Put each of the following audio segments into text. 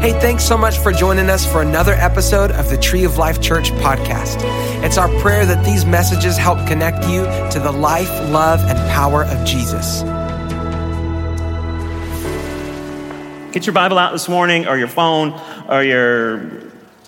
Hey, thanks so much for joining us for another episode of the Tree of Life Church podcast. It's our prayer that these messages help connect you to the life, love, and power of Jesus. Get your Bible out this morning, or your phone, or your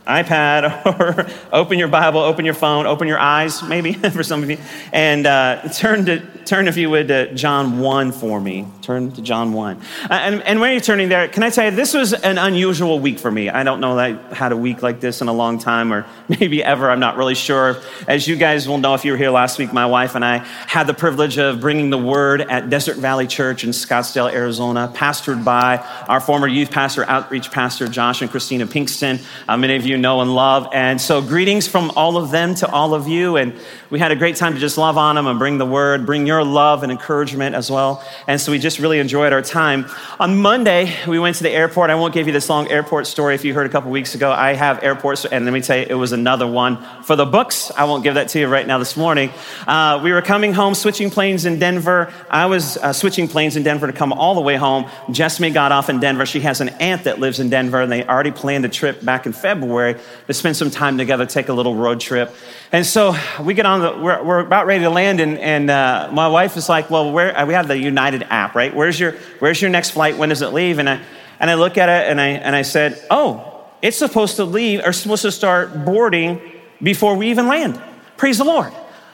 iPad or open your Bible, open your phone, open your eyes, maybe for some of you, and uh, turn to turn if you would to John one for me. Turn to John one, uh, and, and when you're turning there, can I tell you this was an unusual week for me. I don't know that I had a week like this in a long time, or maybe ever. I'm not really sure. As you guys will know, if you were here last week, my wife and I had the privilege of bringing the word at Desert Valley Church in Scottsdale, Arizona, pastored by our former youth pastor, outreach pastor Josh and Christina Pinkston. Uh, many of you you know and love. And so, greetings from all of them to all of you. And we had a great time to just love on them and bring the word, bring your love and encouragement as well. And so, we just really enjoyed our time. On Monday, we went to the airport. I won't give you this long airport story if you heard a couple weeks ago. I have airports, and let me tell you, it was another one for the books. I won't give that to you right now this morning. Uh, we were coming home, switching planes in Denver. I was uh, switching planes in Denver to come all the way home. Jessamy got off in Denver. She has an aunt that lives in Denver, and they already planned a trip back in February To spend some time together, take a little road trip. And so we get on the, we're, we're about ready to land, and, and uh, my wife is like, Well, where, uh, we have the United app, right? Where's your, where's your next flight? When does it leave? And I, and I look at it and I, and I said, Oh, it's supposed to leave, or supposed to start boarding before we even land. Praise the Lord.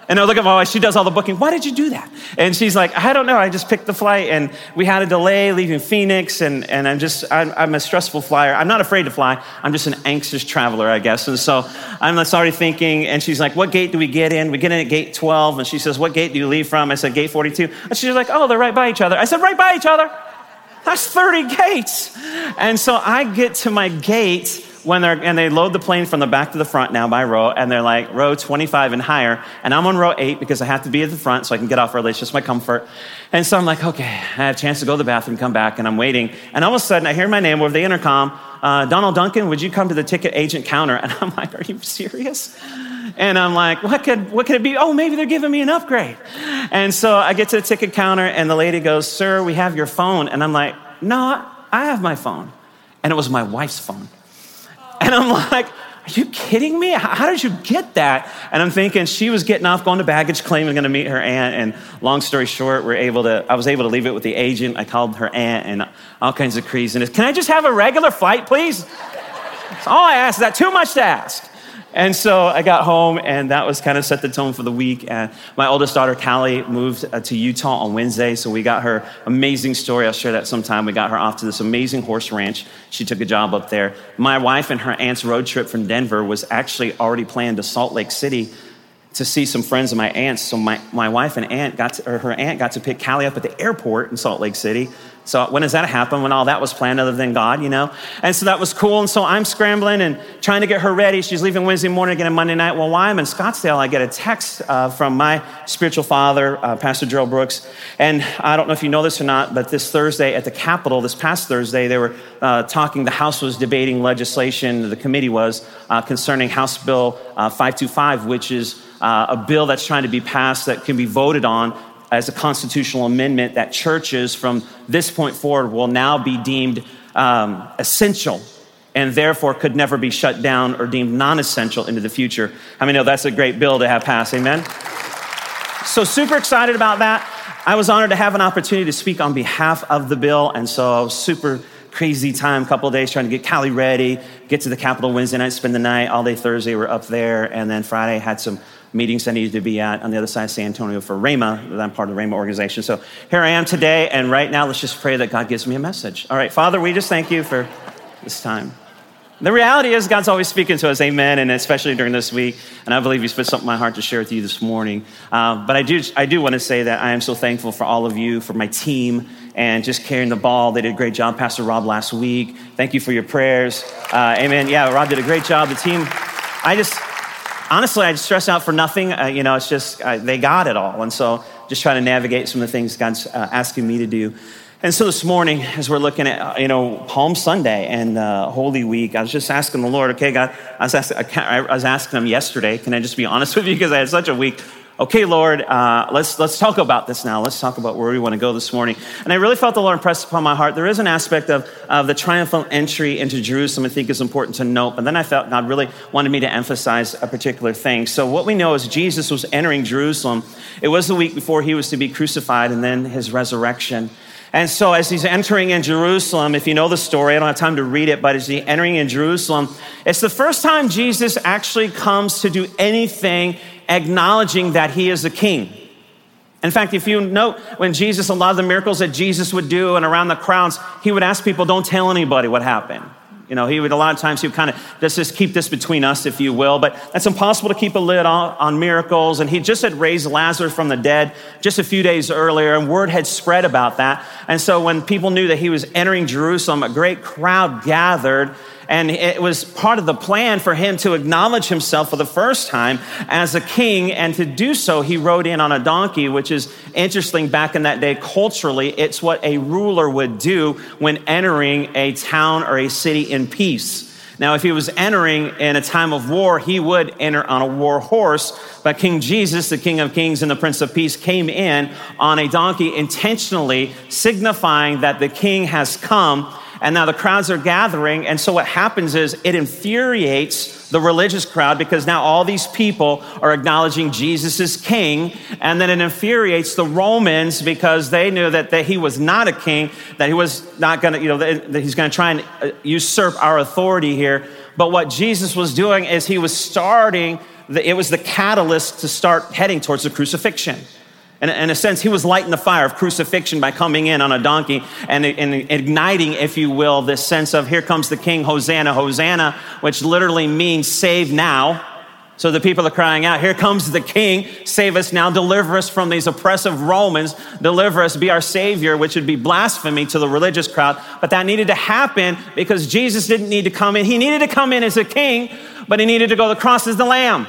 And I look at my wife, she does all the booking. Why did you do that? And she's like, I don't know. I just picked the flight and we had a delay leaving Phoenix. And, and I'm just, I'm, I'm a stressful flyer. I'm not afraid to fly. I'm just an anxious traveler, I guess. And so I'm already thinking, and she's like, What gate do we get in? We get in at gate 12. And she says, What gate do you leave from? I said, Gate 42. And she's like, Oh, they're right by each other. I said, Right by each other. That's 30 gates. And so I get to my gate when they're, and they load the plane from the back to the front now by row, and they're like row 25 and higher, and I'm on row 8 because I have to be at the front so I can get off early. It's just my comfort. And so I'm like, okay, I have a chance to go to the bathroom, come back, and I'm waiting. And all of a sudden, I hear my name over the intercom, uh, Donald Duncan, would you come to the ticket agent counter? And I'm like, are you serious? And I'm like, what could, what could it be? Oh, maybe they're giving me an upgrade. And so I get to the ticket counter, and the lady goes, sir, we have your phone. And I'm like, no, I have my phone. And it was my wife's phone. And I'm like, are you kidding me? How, did you get that? And I'm thinking she was getting off, going to baggage claim, and going to meet her aunt. And long story short, we're able to, I was able to leave it with the agent. I called her aunt and all kinds of craziness. Can I just have a regular flight, please? That's all I asked. Is that too much to ask? And so I got home, and that was kind of set the tone for the week. And my oldest daughter, Callie, moved uh, to Utah on Wednesday. So we got her amazing story. I'll share that sometime. We got her off to this amazing horse ranch. She took a job up there. My wife and her aunt's road trip from Denver was actually already planned to Salt Lake City to see some friends of my aunt's. So my, my wife and aunt got to, or her aunt got to pick Callie up at the airport in Salt Lake City so when does that happen? When all that was planned other than God, you know? And so that was cool. And so I'm scrambling and trying to get her ready. She's leaving Wednesday morning again on Monday night. Well, while I'm in Scottsdale, I get a text uh, from my spiritual father, uh, Pastor Gerald Brooks. And I don't know if you know this or not, but this Thursday at the Capitol, this past Thursday, they were uh, talking, the House was debating legislation, the committee was, uh, concerning House Bill uh, 525, which is uh, a bill that's trying to be passed that can be voted on as a constitutional amendment that churches from this point forward will now be deemed um, essential and therefore could never be shut down or deemed non essential into the future. I mean, no, that's a great bill to have passed. Amen? So, super excited about that. I was honored to have an opportunity to speak on behalf of the bill, and so I was super crazy time, couple days trying to get Callie ready, get to the Capitol Wednesday night, spend the night, all day Thursday, we're up there, and then Friday had some meetings I needed to be at on the other side of San Antonio for Rhema. I'm part of the Rhema organization. So here I am today, and right now, let's just pray that God gives me a message. All right, Father, we just thank you for this time. The reality is, God's always speaking to us, amen, and especially during this week. And I believe He's put something in my heart to share with you this morning. Uh, but I do, I do want to say that I am so thankful for all of you, for my team, and just carrying the ball. They did a great job, Pastor Rob, last week. Thank you for your prayers. Uh, amen. Yeah, Rob did a great job. The team, I just, honestly, I stress out for nothing. Uh, you know, it's just, uh, they got it all. And so just trying to navigate some of the things God's uh, asking me to do. And so this morning, as we're looking at, uh, you know, Palm Sunday and uh, Holy Week, I was just asking the Lord, okay, God, I was, asking, I was asking him yesterday, can I just be honest with you? Because I had such a week okay, Lord, uh, let's, let's talk about this now. Let's talk about where we want to go this morning. And I really felt the Lord impressed upon my heart. There is an aspect of, of the triumphal entry into Jerusalem I think is important to note, but then I felt God really wanted me to emphasize a particular thing. So what we know is Jesus was entering Jerusalem. It was the week before he was to be crucified and then his resurrection. And so, as he's entering in Jerusalem, if you know the story, I don't have time to read it, but as he's entering in Jerusalem, it's the first time Jesus actually comes to do anything acknowledging that he is a king. In fact, if you note when Jesus, a lot of the miracles that Jesus would do and around the crowds, he would ask people, don't tell anybody what happened. You know, he would a lot of times he would kind of just, just keep this between us, if you will. But that's impossible to keep a lid on, on miracles. And he just had raised Lazarus from the dead just a few days earlier, and word had spread about that. And so when people knew that he was entering Jerusalem, a great crowd gathered and it was part of the plan for him to acknowledge himself for the first time as a king. And to do so, he rode in on a donkey, which is interesting back in that day culturally. It's what a ruler would do when entering a town or a city in peace. Now, if he was entering in a time of war, he would enter on a war horse. But King Jesus, the King of Kings and the Prince of Peace, came in on a donkey intentionally, signifying that the king has come and now the crowds are gathering. And so what happens is it infuriates the religious crowd because now all these people are acknowledging Jesus as king. And then it infuriates the Romans because they knew that, that he was not a king, that he was not going to, you know, that, that he's going to try and uh, usurp our authority here. But what Jesus was doing is he was starting, the, it was the catalyst to start heading towards the crucifixion. In a sense, he was lighting the fire of crucifixion by coming in on a donkey and, and, igniting, if you will, this sense of here comes the king, Hosanna, Hosanna, which literally means save now. So the people are crying out, here comes the king, save us now, deliver us from these oppressive Romans, deliver us, be our savior, which would be blasphemy to the religious crowd. But that needed to happen because Jesus didn't need to come in. He needed to come in as a king, but he needed to go to the cross as the lamb.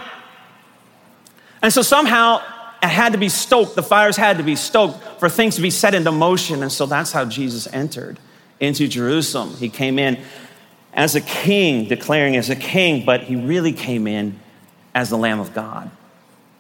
And so somehow it had to be stoked. The fires had to be stoked for things to be set into motion. And so that's how Jesus entered into Jerusalem. He came in as a king, declaring as a king, but he really came in as the Lamb of God.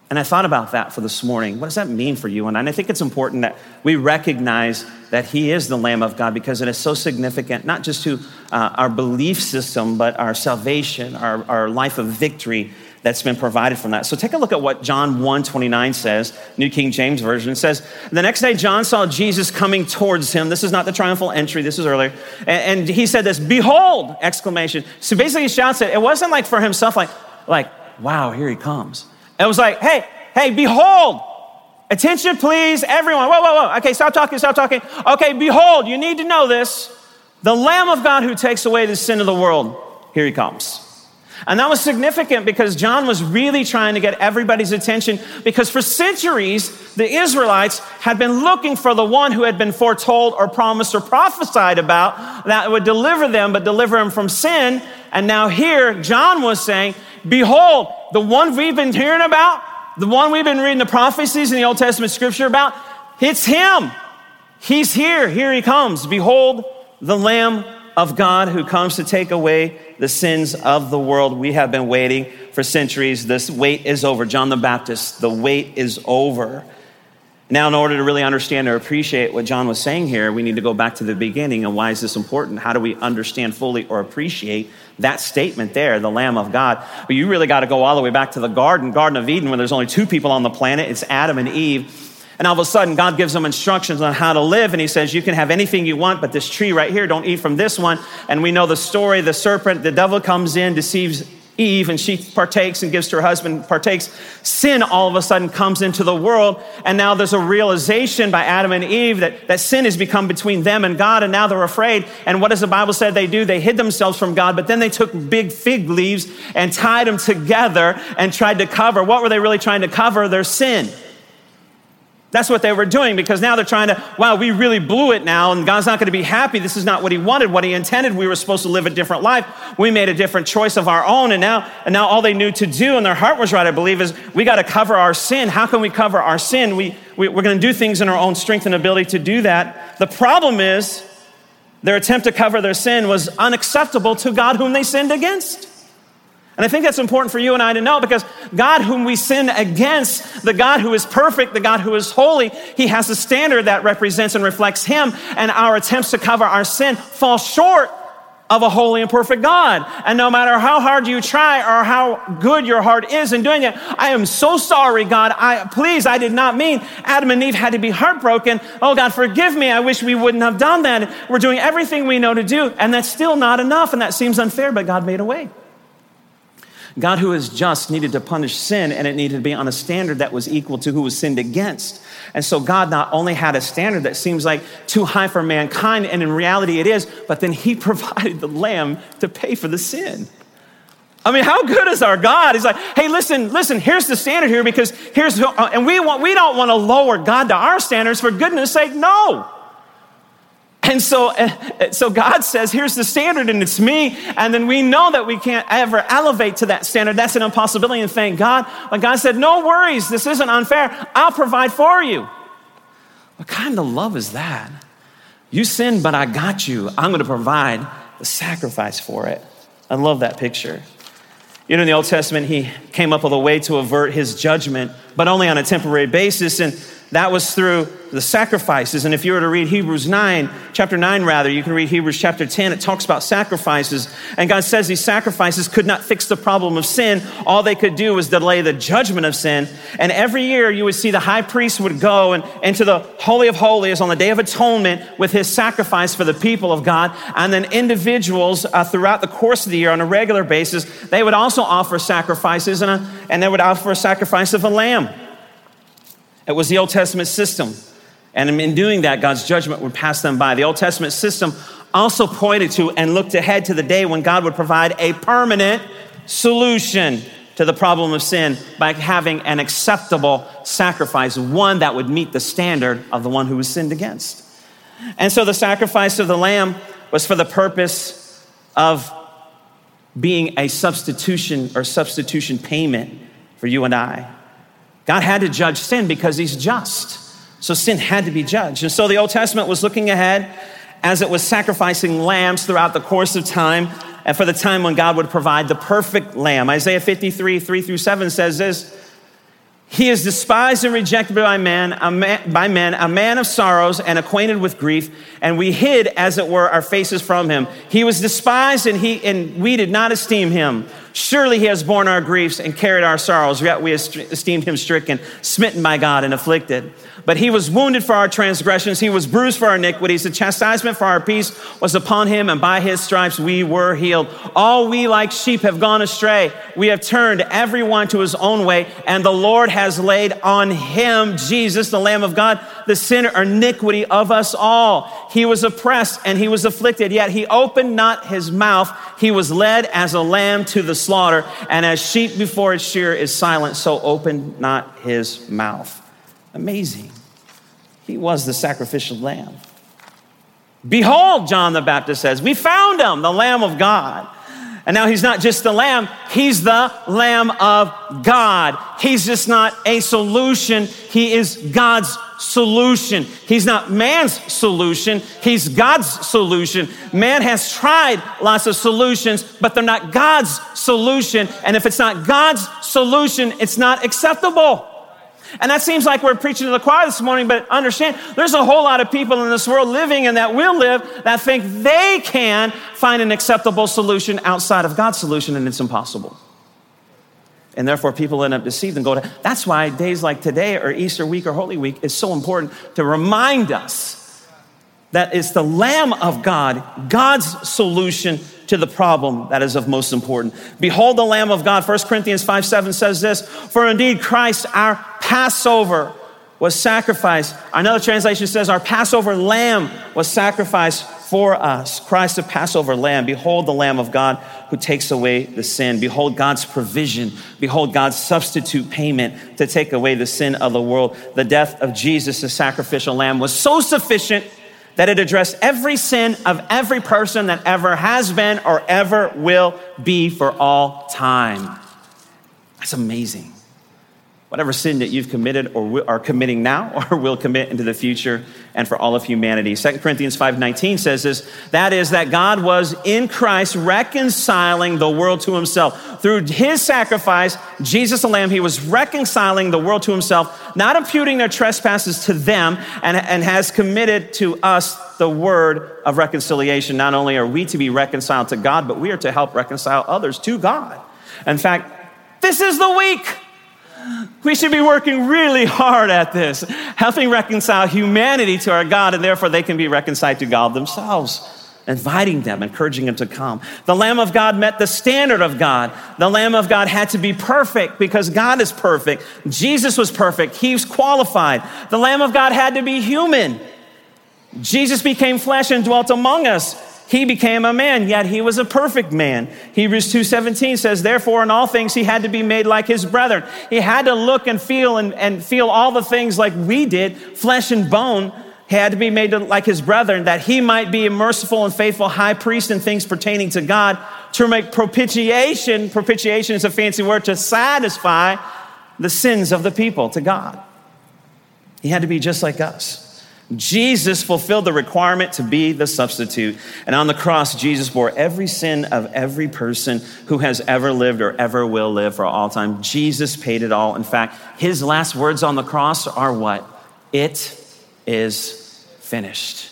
And I thought about that for this morning. What does that mean for you and I? I think it's important that we recognize that He is the Lamb of God because it is so significant, not just to uh, our belief system, but our salvation, our, our life of victory that's been provided from that. So take a look at what John 1 29 says, New King James Version. It says, The next day John saw Jesus coming towards him. This is not the triumphal entry, this is earlier. And, and he said this, Behold! Exclamation. So basically he shouts it. It wasn't like for himself, like, like, wow, here he comes. It was like, hey, hey, behold! Attention, please, everyone. Whoa, whoa, whoa. Okay, stop talking, stop talking. Okay, behold, you need to know this. The Lamb of God who takes away the sin of the world. Here he comes. And that was significant because John was really trying to get everybody's attention because for centuries, the Israelites had been looking for the one who had been foretold or promised or prophesied about that would deliver them, but deliver them from sin. And now here, John was saying, Behold, the one we've been hearing about, the one we've been reading the prophecies in the Old Testament scripture about, it's him. He's here. Here he comes. Behold, the Lamb of God who comes to take away the sins of the world. We have been waiting for centuries. This wait is over. John the Baptist, the wait is over. Now, in order to really understand or appreciate what John was saying here, we need to go back to the beginning and why is this important? How do we understand fully or appreciate that statement there, the Lamb of God? But you really got to go all the way back to the garden, Garden of Eden, where there's only two people on the planet. It's Adam and Eve. And all of a sudden, God gives them instructions on how to live. And He says, You can have anything you want, but this tree right here, don't eat from this one. And we know the story the serpent, the devil comes in, deceives Eve, and she partakes and gives to her husband, partakes. Sin all of a sudden comes into the world. And now there's a realization by Adam and Eve that, that sin has become between them and God. And now they're afraid. And what does the Bible say they do? They hid themselves from God, but then they took big fig leaves and tied them together and tried to cover. What were they really trying to cover? Their sin. That's what they were doing because now they're trying to, wow, we really blew it now and God's not going to be happy. This is not what he wanted, what he intended. We were supposed to live a different life. We made a different choice of our own and now, and now all they knew to do and their heart was right, I believe, is we got to cover our sin. How can we cover our sin? We, we, we're going to do things in our own strength and ability to do that. The problem is their attempt to cover their sin was unacceptable to God whom they sinned against. And I think that's important for you and I to know because God, whom we sin against, the God who is perfect, the God who is holy, He has a standard that represents and reflects Him. And our attempts to cover our sin fall short of a holy and perfect God. And no matter how hard you try or how good your heart is in doing it, I am so sorry, God. I, please, I did not mean Adam and Eve had to be heartbroken. Oh, God, forgive me. I wish we wouldn't have done that. We're doing everything we know to do, and that's still not enough, and that seems unfair, but God made a way. God, who is just, needed to punish sin, and it needed to be on a standard that was equal to who was sinned against. And so God not only had a standard that seems like too high for mankind, and in reality it is, but then He provided the lamb to pay for the sin. I mean, how good is our God? He's like, hey, listen, listen, here's the standard here because here's, who, uh, and we want, we don't want to lower God to our standards for goodness sake. No. And so, uh, so God says, here's the standard, and it's me. And then we know that we can't ever elevate to that standard. That's an impossibility. And thank God. But God said, no worries. This isn't unfair. I'll provide for you. What kind of love is that? You sinned, but I got you. I'm going to provide the sacrifice for it. I love that picture. You know, in the Old Testament, he came up with a way to avert his judgment, but only on a temporary basis. And that was through the sacrifices. And if you were to read Hebrews 9, chapter 9 rather, you can read Hebrews chapter 10, it talks about sacrifices. And God says these sacrifices could not fix the problem of sin. All they could do was delay the judgment of sin. And every year you would see the high priest would go and into the Holy of Holies on the Day of Atonement with his sacrifice for the people of God. And then individuals uh, throughout the course of the year on a regular basis, they would also offer sacrifices and, a, and they would offer a sacrifice of a lamb. It was the Old Testament system. And in doing that, God's judgment would pass them by. The Old Testament system also pointed to and looked ahead to the day when God would provide a permanent solution to the problem of sin by having an acceptable sacrifice, one that would meet the standard of the one who was sinned against. And so the sacrifice of the lamb was for the purpose of being a substitution or substitution payment for you and I. God had to judge sin because he's just. So sin had to be judged. And so the Old Testament was looking ahead as it was sacrificing lambs throughout the course of time and for the time when God would provide the perfect lamb. Isaiah 53, 3 through 7 says this he is despised and rejected by men, man, by men, a man of sorrows and acquainted with grief, and we hid, as it were, our faces from him. He was despised, and he and we did not esteem him. Surely he has borne our griefs and carried our sorrows. Yet we esteemed him stricken, smitten by God, and afflicted. But he was wounded for our transgressions, he was bruised for our iniquities. The chastisement for our peace was upon him, and by his stripes we were healed. All we like sheep have gone astray. We have turned everyone to his own way, and the Lord has laid on him, Jesus, the Lamb of God, the sin or iniquity of us all. He was oppressed and he was afflicted, yet he opened not his mouth. He was led as a lamb to the slaughter, and as sheep before its shear is silent, so opened not his mouth. Amazing. He was the sacrificial lamb. Behold, John the Baptist says, we found him, the Lamb of God. And now he's not just the lamb, he's the lamb of God. He's just not a solution, he is God's solution. He's not man's solution, he's God's solution. Man has tried lots of solutions, but they're not God's solution. And if it's not God's solution, it's not acceptable. And that seems like we're preaching to the choir this morning, but understand there's a whole lot of people in this world living and that will live that think they can find an acceptable solution outside of God's solution, and it's impossible. And therefore, people end up deceived and go to. That's why days like today, or Easter week, or Holy Week is so important to remind us that it's the Lamb of God, God's solution to the problem that is of most importance. Behold the Lamb of God. 1 Corinthians 5 7 says this For indeed Christ, our Passover, was sacrificed. Another translation says, Our Passover lamb was sacrificed for us. Christ, the Passover lamb. Behold the Lamb of God who takes away the sin. Behold God's provision. Behold God's substitute payment to take away the sin of the world. The death of Jesus, the sacrificial lamb, was so sufficient that it addressed every sin of every person that ever has been or ever will be for all time. That's amazing. Whatever sin that you've committed or are committing now or will commit into the future and for all of humanity. 2 Corinthians 5:19 says this, that is that God was in Christ reconciling the world to himself. Through his sacrifice, Jesus the lamb, he was reconciling the world to himself, not imputing their trespasses to them and, and has committed to us the word of reconciliation. Not only are we to be reconciled to God, but we are to help reconcile others to God. In fact, this is the week we should be working really hard at this, helping reconcile humanity to our God, and therefore they can be reconciled to God themselves. Inviting them, encouraging them to come. The Lamb of God met the standard of God. The Lamb of God had to be perfect because God is perfect. Jesus was perfect. He was qualified. The Lamb of God had to be human. Jesus became flesh and dwelt among us he became a man, yet he was a perfect man. Hebrews 2.17 says, therefore in all things he had to be made like his brethren. He had to look and feel and, and feel all the things like we did, flesh and bone. He had to be made like his brethren that he might be a merciful and faithful high priest in things pertaining to God to make propitiation. Propitiation is a fancy word to satisfy the sins of the people to God. He had to be just like us. Jesus fulfilled the requirement to be the substitute. And on the cross, Jesus bore every sin of every person who has ever lived or ever will live for all time. Jesus paid it all. In fact, his last words on the cross are what? It is finished.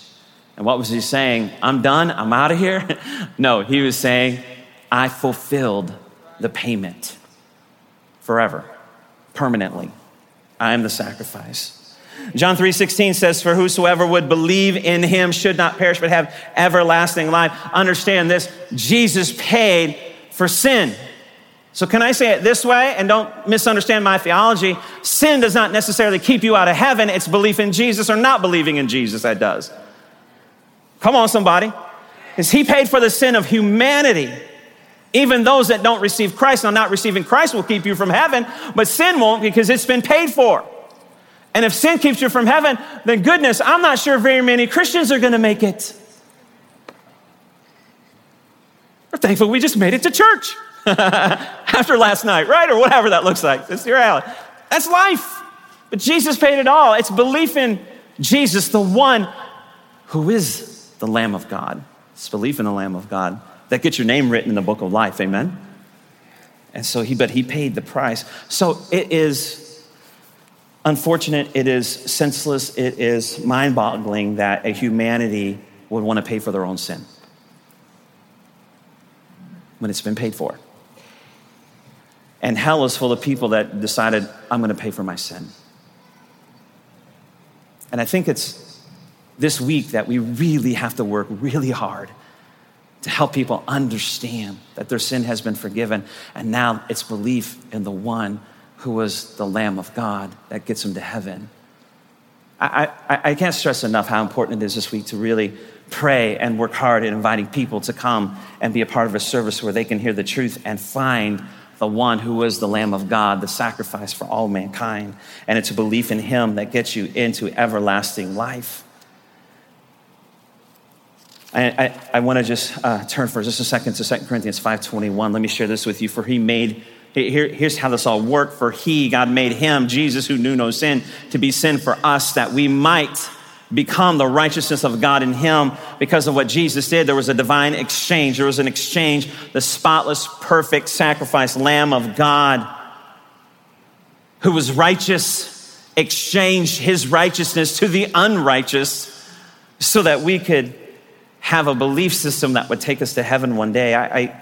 And what was he saying? I'm done. I'm out of here. no, he was saying, I fulfilled the payment forever, permanently. I am the sacrifice. John 3:16 says for whosoever would believe in him should not perish but have everlasting life. Understand this, Jesus paid for sin. So can I say it this way and don't misunderstand my theology? Sin does not necessarily keep you out of heaven, it's belief in Jesus or not believing in Jesus that does. Come on somebody. Because he paid for the sin of humanity. Even those that don't receive Christ, now not receiving Christ will keep you from heaven, but sin won't because it's been paid for. And if sin keeps you from heaven, then goodness, I'm not sure very many Christians are going to make it. We're thankful we just made it to church after last night, right? Or whatever that looks like. That's your reality. That's life. But Jesus paid it all. It's belief in Jesus, the one who is the Lamb of God. It's belief in the Lamb of God that gets your name written in the book of life. Amen. And so he, but he paid the price. So it is unfortunate, it is senseless, it is mind boggling that a humanity would want to pay for their own sin when it's been paid for. And hell is full of people that decided, I'm going to pay for my sin. And I think it's this week that we really have to work really hard to help people understand that their sin has been forgiven. And now it's belief in the one who was the Lamb of God that gets him to heaven. I, I, I, can't stress enough how important it is this week to really pray and work hard at inviting people to come and be a part of a service where they can hear the truth and find the one who is the Lamb of God, the sacrifice for all mankind. And it's a belief in him that gets you into everlasting life. I, I, I want to just uh, turn for just a second to 2 Corinthians 5.21. Let me share this with you. For he made here, here's how this all worked. For he, God made him, Jesus, who knew no sin, to be sin for us, that we might become the righteousness of God in him because of what Jesus did. There was a divine exchange. There was an exchange, the spotless, perfect sacrifice, Lamb of God, who was righteous, exchanged his righteousness to the unrighteous so that we could have a belief system that would take us to heaven one day. I, I,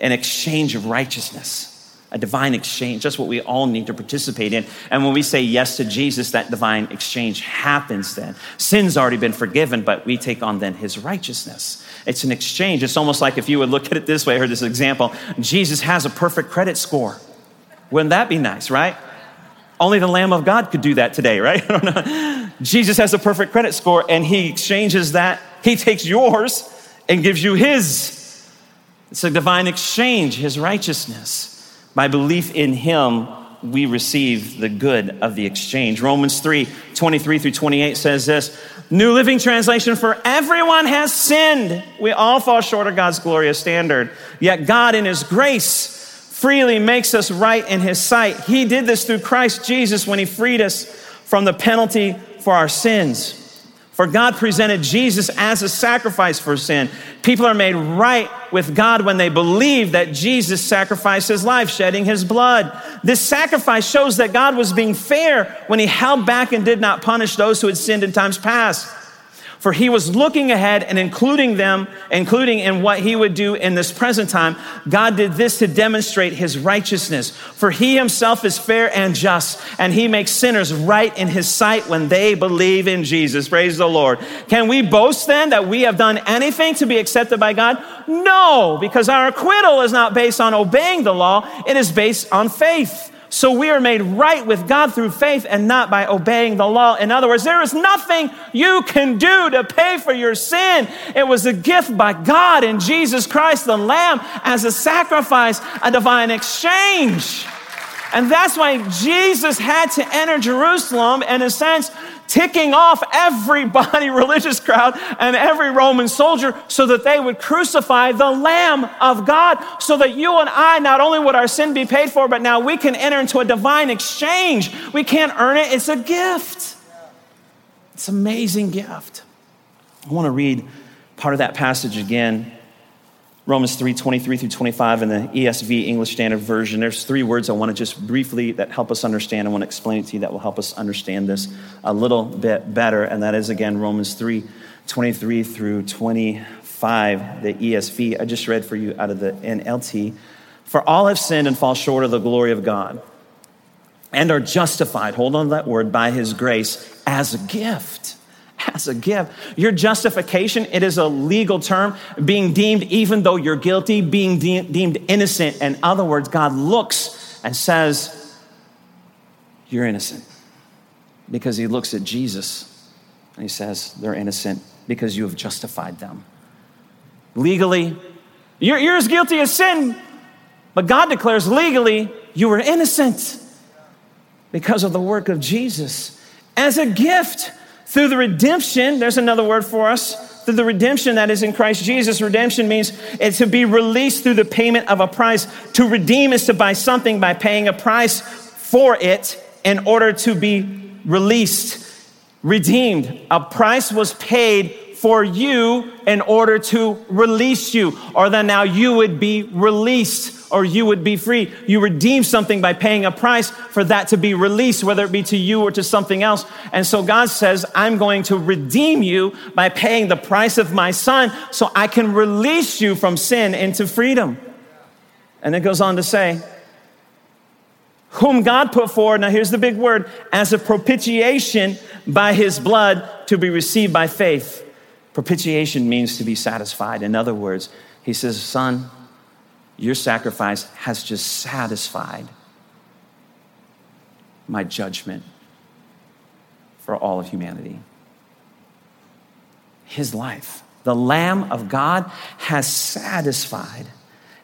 an exchange of righteousness a divine exchange. That's what we all need to participate in. And when we say yes to Jesus, that divine exchange happens then. Sin's already been forgiven, but we take on then his righteousness. It's an exchange. It's almost like if you would look at it this way, I heard this example Jesus has a perfect credit score. Wouldn't that be nice, right? Only the Lamb of God could do that today, right? Jesus has a perfect credit score and he exchanges that. He takes yours and gives you his. It's a divine exchange, his righteousness. By belief in him, we receive the good of the exchange. Romans 3 23 through 28 says this New Living Translation For everyone has sinned. We all fall short of God's glorious standard. Yet God, in his grace, freely makes us right in his sight. He did this through Christ Jesus when he freed us from the penalty for our sins. For God presented Jesus as a sacrifice for sin. People are made right with God when they believe that Jesus sacrificed his life, shedding his blood. This sacrifice shows that God was being fair when he held back and did not punish those who had sinned in times past. For he was looking ahead and including them, including in what he would do in this present time. God did this to demonstrate his righteousness. For he himself is fair and just, and he makes sinners right in his sight when they believe in Jesus. Praise the Lord. Can we boast then that we have done anything to be accepted by God? No, because our acquittal is not based on obeying the law, it is based on faith. So we are made right with God through faith and not by obeying the law. In other words, there is nothing you can do to pay for your sin. It was a gift by God in Jesus Christ, the Lamb, as a sacrifice, a divine exchange. And that's why Jesus had to enter Jerusalem, in a sense, ticking off everybody, religious crowd, and every Roman soldier so that they would crucify the Lamb of God, so that you and I, not only would our sin be paid for, but now we can enter into a divine exchange. We can't earn it, it's a gift. It's an amazing gift. I want to read part of that passage again Romans 3 23 through 25 in the ESV English Standard Version. There's three words I want to just briefly that help us understand. I want to explain it to you that will help us understand this a little bit better. And that is again Romans 3 23 through 25, the ESV. I just read for you out of the NLT. For all have sinned and fall short of the glory of God and are justified, hold on to that word, by his grace as a gift as a gift. Your justification, it is a legal term, being deemed, even though you're guilty, being de- deemed innocent. In other words, God looks and says, You're innocent. Because he looks at Jesus and he says, They're innocent because you have justified them. Legally, you're, you're as guilty as sin, but God declares legally you were innocent because of the work of Jesus as a gift. Through the redemption, there's another word for us. Through the redemption that is in Christ Jesus, redemption means it's to be released through the payment of a price. To redeem is to buy something by paying a price for it in order to be released. Redeemed. A price was paid for you in order to release you, or that now you would be released or you would be free. You redeem something by paying a price for that to be released, whether it be to you or to something else. And so God says, I'm going to redeem you by paying the price of my son so I can release you from sin into freedom. And it goes on to say, whom God put forward, now here's the big word, as a propitiation by his blood to be received by faith. Propitiation means to be satisfied. In other words, he says, Son, your sacrifice has just satisfied my judgment for all of humanity. His life, the Lamb of God, has satisfied.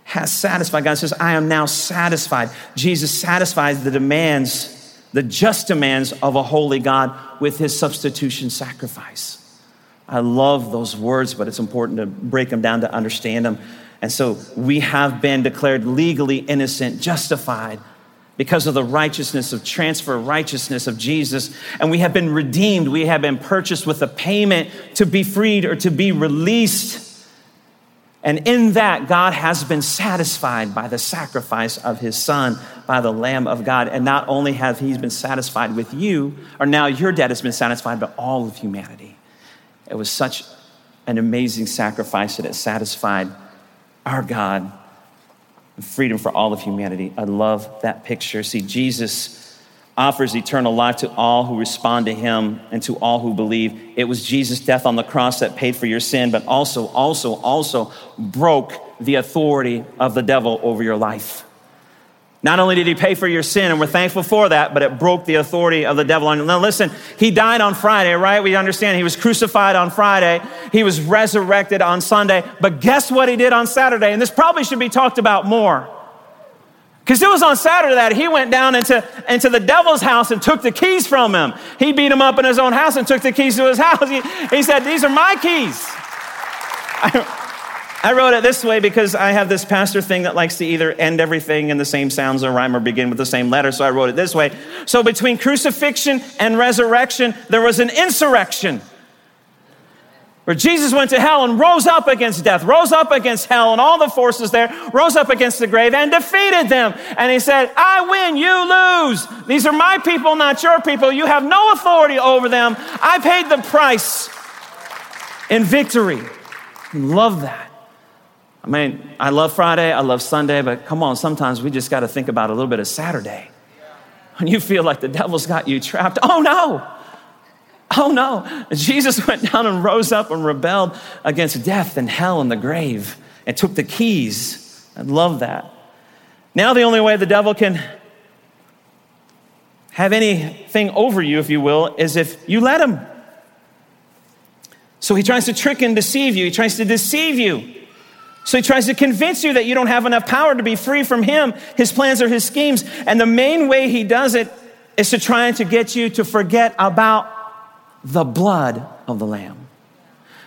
Has satisfied. God says, I am now satisfied. Jesus satisfies the demands, the just demands of a holy God with his substitution sacrifice. I love those words, but it's important to break them down to understand them. And so we have been declared legally innocent, justified because of the righteousness of transfer righteousness of Jesus. And we have been redeemed. We have been purchased with a payment to be freed or to be released. And in that, God has been satisfied by the sacrifice of his son, by the Lamb of God. And not only has he been satisfied with you, or now your debt has been satisfied, but all of humanity. It was such an amazing sacrifice that it satisfied our God, freedom for all of humanity. I love that picture. See, Jesus offers eternal life to all who respond to him and to all who believe. It was Jesus' death on the cross that paid for your sin, but also, also, also broke the authority of the devil over your life. Not only did he pay for your sin, and we're thankful for that, but it broke the authority of the devil on you. Now, listen, he died on Friday, right? We understand he was crucified on Friday. He was resurrected on Sunday. But guess what he did on Saturday? And this probably should be talked about more. Because it was on Saturday that he went down into, into the devil's house and took the keys from him. He beat him up in his own house and took the keys to his house. He, he said, These are my keys. I wrote it this way because I have this pastor thing that likes to either end everything in the same sounds or rhyme or begin with the same letter, so I wrote it this way. So between crucifixion and resurrection, there was an insurrection. Where Jesus went to hell and rose up against death, rose up against hell and all the forces there, rose up against the grave and defeated them. And he said, I win, you lose. These are my people, not your people. You have no authority over them. I paid the price in victory. Love that. I mean, I love Friday, I love Sunday, but come on, sometimes we just got to think about a little bit of Saturday. When you feel like the devil's got you trapped, oh no, oh no. Jesus went down and rose up and rebelled against death and hell and the grave and took the keys. I love that. Now, the only way the devil can have anything over you, if you will, is if you let him. So he tries to trick and deceive you, he tries to deceive you. So he tries to convince you that you don't have enough power to be free from him, his plans or his schemes. And the main way he does it is to try to get you to forget about the blood of the Lamb.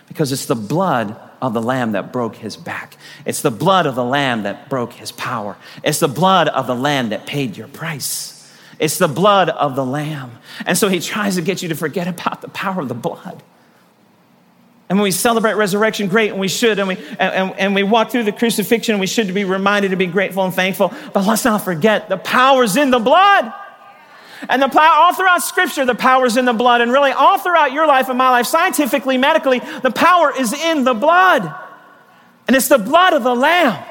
Because it's the blood of the Lamb that broke his back. It's the blood of the Lamb that broke his power. It's the blood of the Lamb that paid your price. It's the blood of the Lamb. And so he tries to get you to forget about the power of the blood. And when we celebrate resurrection, great, and we should, and we, and, and we walk through the crucifixion, we should be reminded to be grateful and thankful. But let's not forget the power's in the blood. And the power, all throughout scripture, the power's in the blood. And really, all throughout your life and my life, scientifically, medically, the power is in the blood. And it's the blood of the Lamb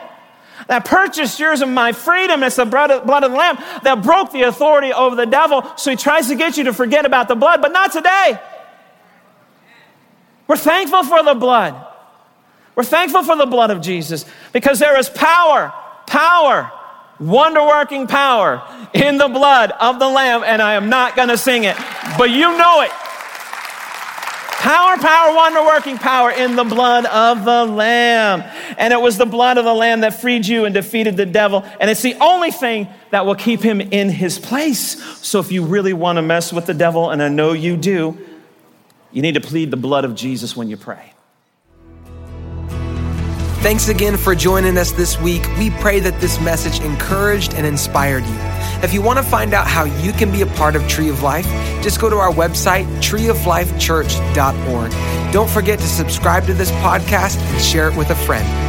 that purchased yours and my freedom. It's the blood of, blood of the Lamb that broke the authority over the devil. So he tries to get you to forget about the blood, but not today. We're thankful for the blood. We're thankful for the blood of Jesus because there is power, power, wonder working power in the blood of the Lamb, and I am not going to sing it, but you know it. Power, power, wonder working power in the blood of the Lamb. And it was the blood of the Lamb that freed you and defeated the devil. And it's the only thing that will keep him in his place. So if you really want to mess with the devil, and I know you do, you need to plead the blood of Jesus when you pray. Thanks again for joining us this week. We pray that this message encouraged and inspired you. If you want to find out how you can be a part of Tree of Life, just go to our website, treeoflifechurch.org. Don't forget to subscribe to this podcast and share it with a friend.